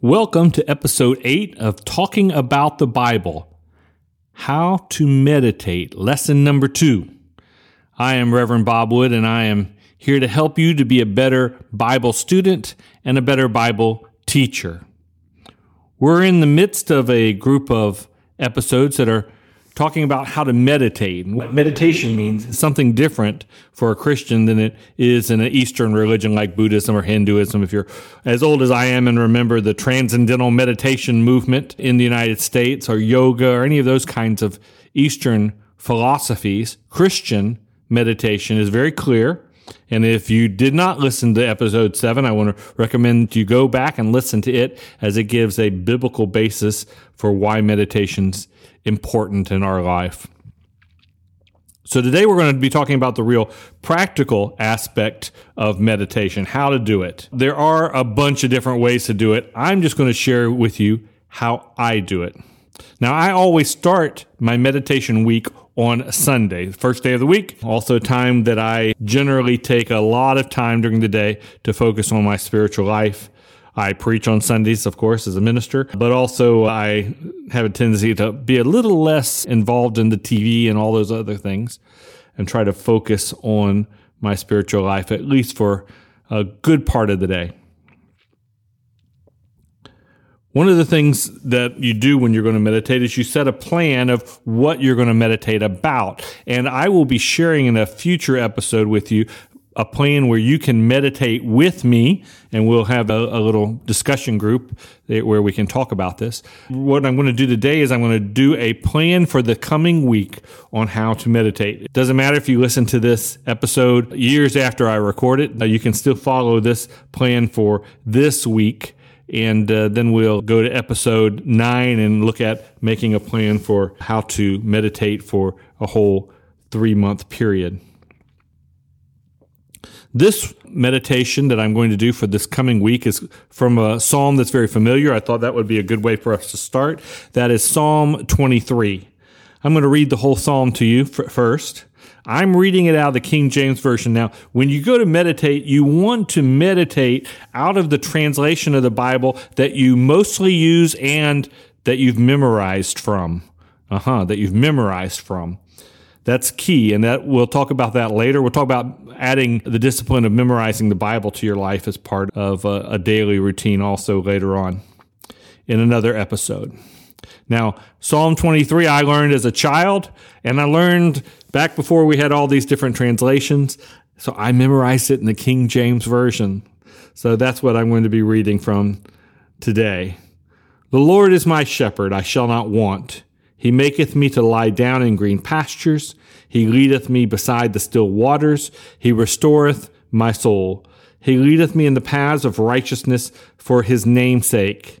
Welcome to episode 8 of Talking About the Bible How to Meditate, lesson number 2. I am Reverend Bob Wood, and I am here to help you to be a better Bible student and a better Bible teacher. We're in the midst of a group of episodes that are talking about how to meditate. And what meditation means is something different for a Christian than it is in an Eastern religion like Buddhism or Hinduism. If you're as old as I am and remember the transcendental meditation movement in the United States or yoga or any of those kinds of Eastern philosophies, Christian meditation is very clear. And if you did not listen to episode seven, I want to recommend you go back and listen to it as it gives a biblical basis for why meditation's important in our life. So today we're going to be talking about the real practical aspect of meditation, how to do it. There are a bunch of different ways to do it. I'm just going to share with you how I do it. Now, I always start my meditation week on Sunday, the first day of the week. Also, time that I generally take a lot of time during the day to focus on my spiritual life. I preach on Sundays, of course, as a minister, but also I have a tendency to be a little less involved in the TV and all those other things and try to focus on my spiritual life, at least for a good part of the day. One of the things that you do when you're going to meditate is you set a plan of what you're going to meditate about. And I will be sharing in a future episode with you a plan where you can meditate with me and we'll have a, a, little discussion group where we can talk about this. What I'm going to do today is I'm going to do a plan for the coming week on how to meditate. It doesn't matter if you listen to this episode years after I record it, you can still follow this plan for this week and uh, then we'll go to episode nine and look at making a plan for how to meditate for a whole three month period. This meditation that I'm going to do for this coming week is from a psalm that's very familiar. I thought that would be a good way for us to start. That is Psalm 23. I'm going to read the whole psalm to you first. I'm reading it out of the King James Version. Now, when you go to meditate, you want to meditate out of the translation of the Bible that you mostly use and that you've memorized from. Uh huh, that you've memorized from. That's key, and that we'll talk about that later. We'll talk about adding the discipline of memorizing the Bible to your life as part of a, a daily routine also later on in another episode. Now, Psalm 23, I learned as a child, and I learned back before we had all these different translations. So I memorized it in the King James Version. So that's what I'm going to be reading from today. The Lord is my shepherd, I shall not want. He maketh me to lie down in green pastures. He leadeth me beside the still waters. He restoreth my soul. He leadeth me in the paths of righteousness for his name's sake.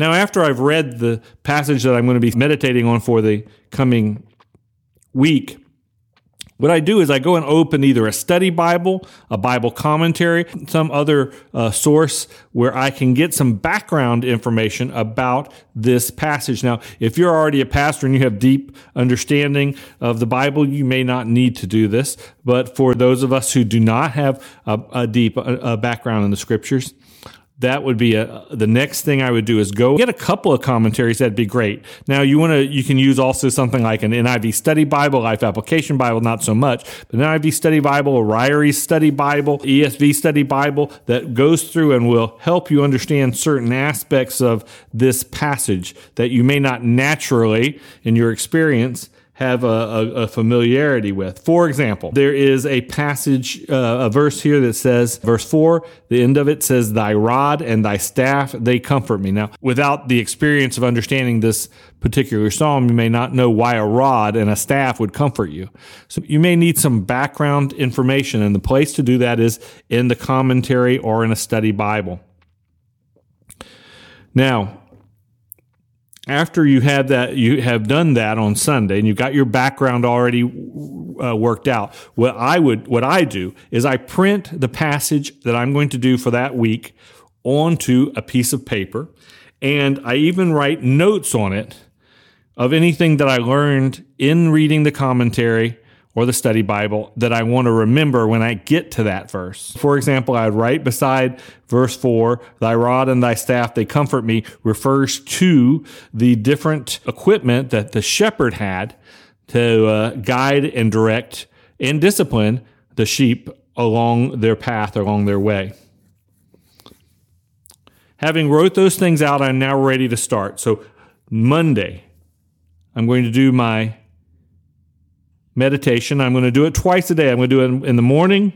Now, after I've read the passage that I'm going to be meditating on for the coming week, what I do is I go and open either a study Bible, a Bible commentary, some other uh, source where I can get some background information about this passage. Now, if you're already a pastor and you have deep understanding of the Bible, you may not need to do this. But for those of us who do not have a, a deep a, a background in the scriptures, that would be a, the next thing I would do is go get a couple of commentaries. That'd be great. Now you want to, you can use also something like an NIV study Bible, Life Application Bible, not so much, but an NIV study Bible, a Ryrie study Bible, ESV study Bible that goes through and will help you understand certain aspects of this passage that you may not naturally in your experience have a, a, a, familiarity with. For example, there is a passage, uh, a verse here that says, verse 4, the end of it says, Thy rod and thy staff, they comfort me. Now, without the experience of understanding this particular psalm, you may not know why a rod and a staff would comfort you. So you may need some background information, and the place to do that is in the commentary or in a study Bible. Now, after you have that, you have done that on Sunday, and you've got your background already uh, worked out. What I would, what I do is I print the passage that I'm going to do for that week onto a piece of paper, and I even write notes on it of anything that I learned in reading the commentary or the study Bible that I want to remember when I get to that verse. For example, I would write beside verse 4, Thy rod and thy staff, they comfort me, refers to the different equipment that the shepherd had to uh, guide and direct and discipline the sheep along their path, along their way. Having wrote those things out, I'm now ready to start. So Monday, I'm going to do my meditation. I'm going to do it twice a day. I'm going to do it in the morning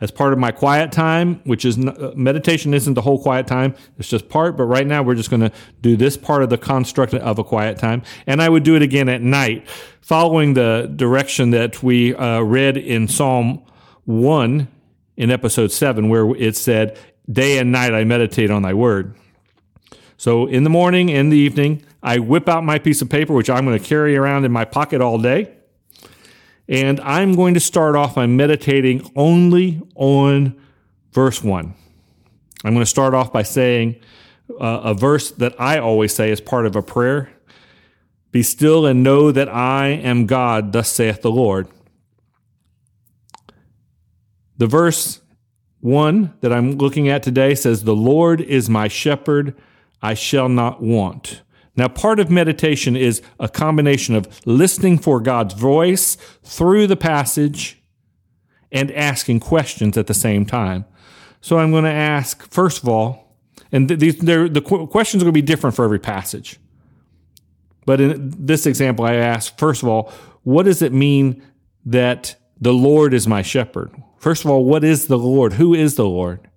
as part of my quiet time, which is uh, meditation isn't the whole quiet time. It's just part, but right now we're just going to do this part of the construct of a quiet time. And I would do it again at night, following the direction that we uh, read in Psalm 1 in episode 7, where it said, Day and night I meditate on thy word. So in the morning and the evening, I whip out my piece of paper, which I'm going to carry around in my pocket all day. And I'm going to start off by meditating only on verse 1. I'm going to start off by saying uh, a verse that I always say as part of a prayer Be still and know that I am God, thus saith the Lord. The verse 1 that I'm looking at today says, The Lord is my shepherd, I shall not want. Now, part of meditation is a combination of listening for God's voice through the passage and asking questions at the same time. So I'm going to ask, first of all, and these, the questions are going to be different for every passage. But in this example, I ask, first of all, what does it mean that the Lord is my shepherd? First of all, what is the Lord? Who is the Lord?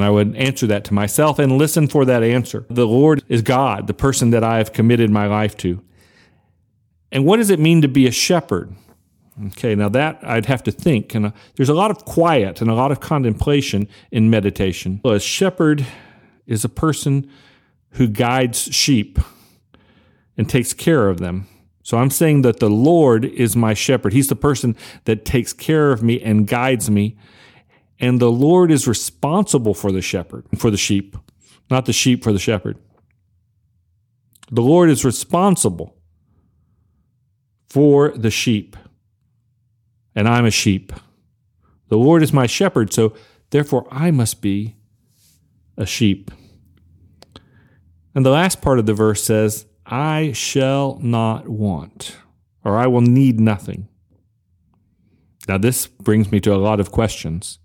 And I would answer that to myself and listen for that answer. The Lord is God, the person that I have committed my life to. And what does it mean to be a shepherd? Okay, now that I'd have to think. And uh, there's a lot of quiet and a lot of contemplation in meditation. A shepherd is a person who guides sheep and takes care of them. So I'm saying that the Lord is my shepherd. He's the person that takes care of me and guides me and the Lord is responsible for the shepherd, for the sheep, not the sheep for the shepherd. The Lord is responsible for the sheep, and I'm a sheep. The Lord is my shepherd, so therefore I must be a sheep. And the last part of the verse says, I shall not want, or I will need nothing. Now, this brings me to a lot of questions.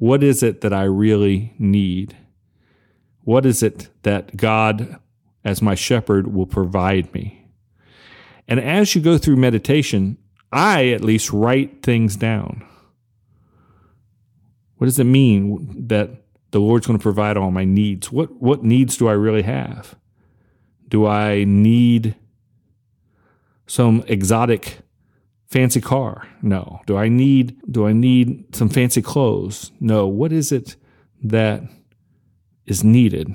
What is it that I really need? What is it that God, as my shepherd, will provide me? And as you go through meditation, I at least write things down. What does it mean that the Lord's going to provide all my needs? What, what needs do I really have? Do I need some exotic fancy car? No. Do I need do I need some fancy clothes? No. What is it that is needed?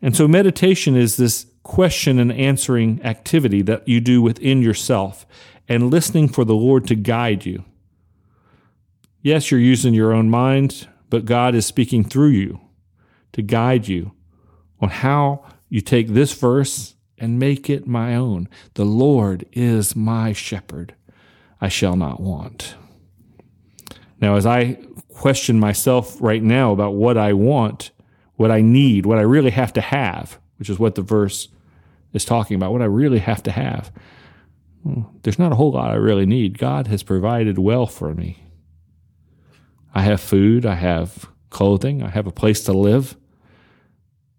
And so meditation is this question and answering activity that you do within yourself and listening for the Lord to guide you. Yes, you're using your own mind, but God is speaking through you to guide you on how you take this verse and make it my own. The Lord is my shepherd. I shall not want. Now, as I question myself right now about what I want, what I need, what I really have to have, which is what the verse is talking about, what I really have to have, well, there's not a whole lot I really need. God has provided well for me. I have food, I have clothing, I have a place to live.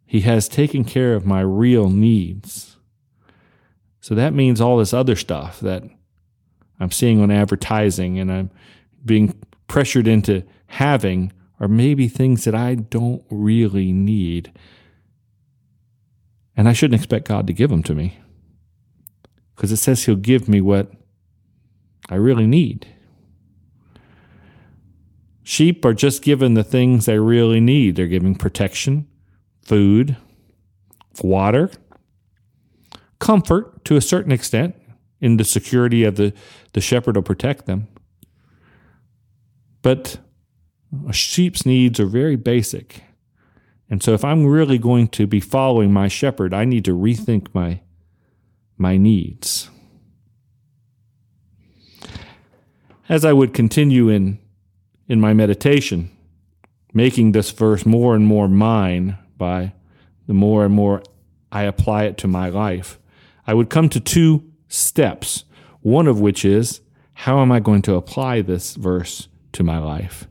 He has taken care of my real needs. So that means all this other stuff that I'm seeing on advertising and I'm being pressured into having are maybe things that I don't really need. And I shouldn't expect God to give them to me because it says He'll give me what I really need. Sheep are just given the things they really need. They're given protection, food, water, comfort to a certain extent, in the security of the, the shepherd will protect them. But a sheep's needs are very basic. And so if I'm really going to be following my shepherd, I need to rethink my my needs. As I would continue in in my meditation, making this verse more and more mine by the more and more I apply it to my life, I would come to two steps. One of which is how am I going to apply this verse to my life?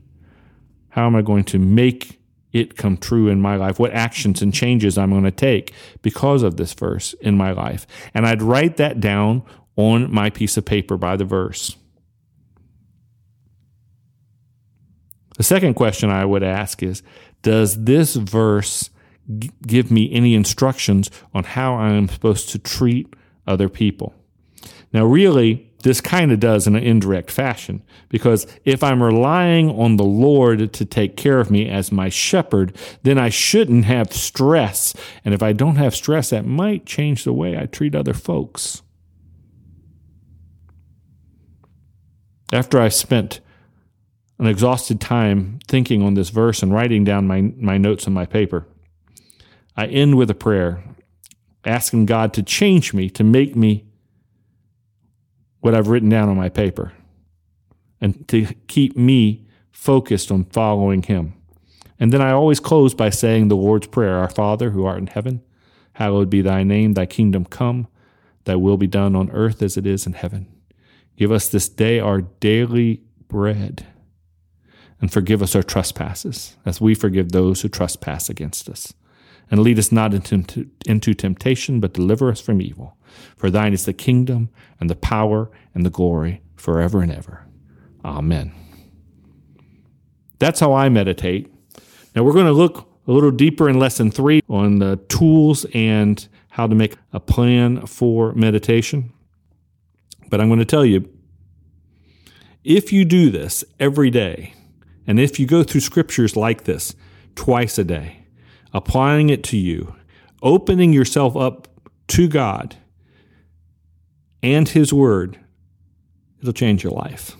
How am I going to make it come true in my life? What actions and changes I'm going to take because of this verse in my life? And I'd write that down on my piece of paper by the verse. The second question I would ask is Does this verse give me any instructions on how I am supposed to treat other people? Now, really, this kind of does in an indirect fashion because if I'm relying on the Lord to take care of me as my shepherd, then I shouldn't have stress. And if I don't have stress, that might change the way I treat other folks. After I spent an exhausted time thinking on this verse and writing down my, my notes on my paper, I end with a prayer asking God to change me, to make me what I've written down on my paper and to keep me focused on following Him. And then I always close by saying the Lord's Prayer Our Father who art in heaven, hallowed be thy name, thy kingdom come, thy will be done on earth as it is in heaven. Give us this day our daily bread, and forgive us our trespasses, as we forgive those who trespass against us and lead us not into, into temptation, but deliver us from evil. For thine is the kingdom, and the power, and the glory, forever and ever. Amen. That's how I meditate. Now we're going to look a little deeper in lesson three on the tools and how to make a plan for meditation. But I'm going to tell you if you do this every day, and if you go through scriptures like this twice a day, applying it to you, opening yourself up to God and His Word, it'll change your life.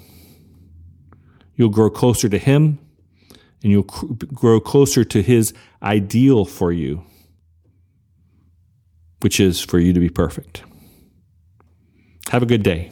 You'll grow closer to Him and you'll grow closer to His ideal for you, which is for you to be perfect. Have a good day.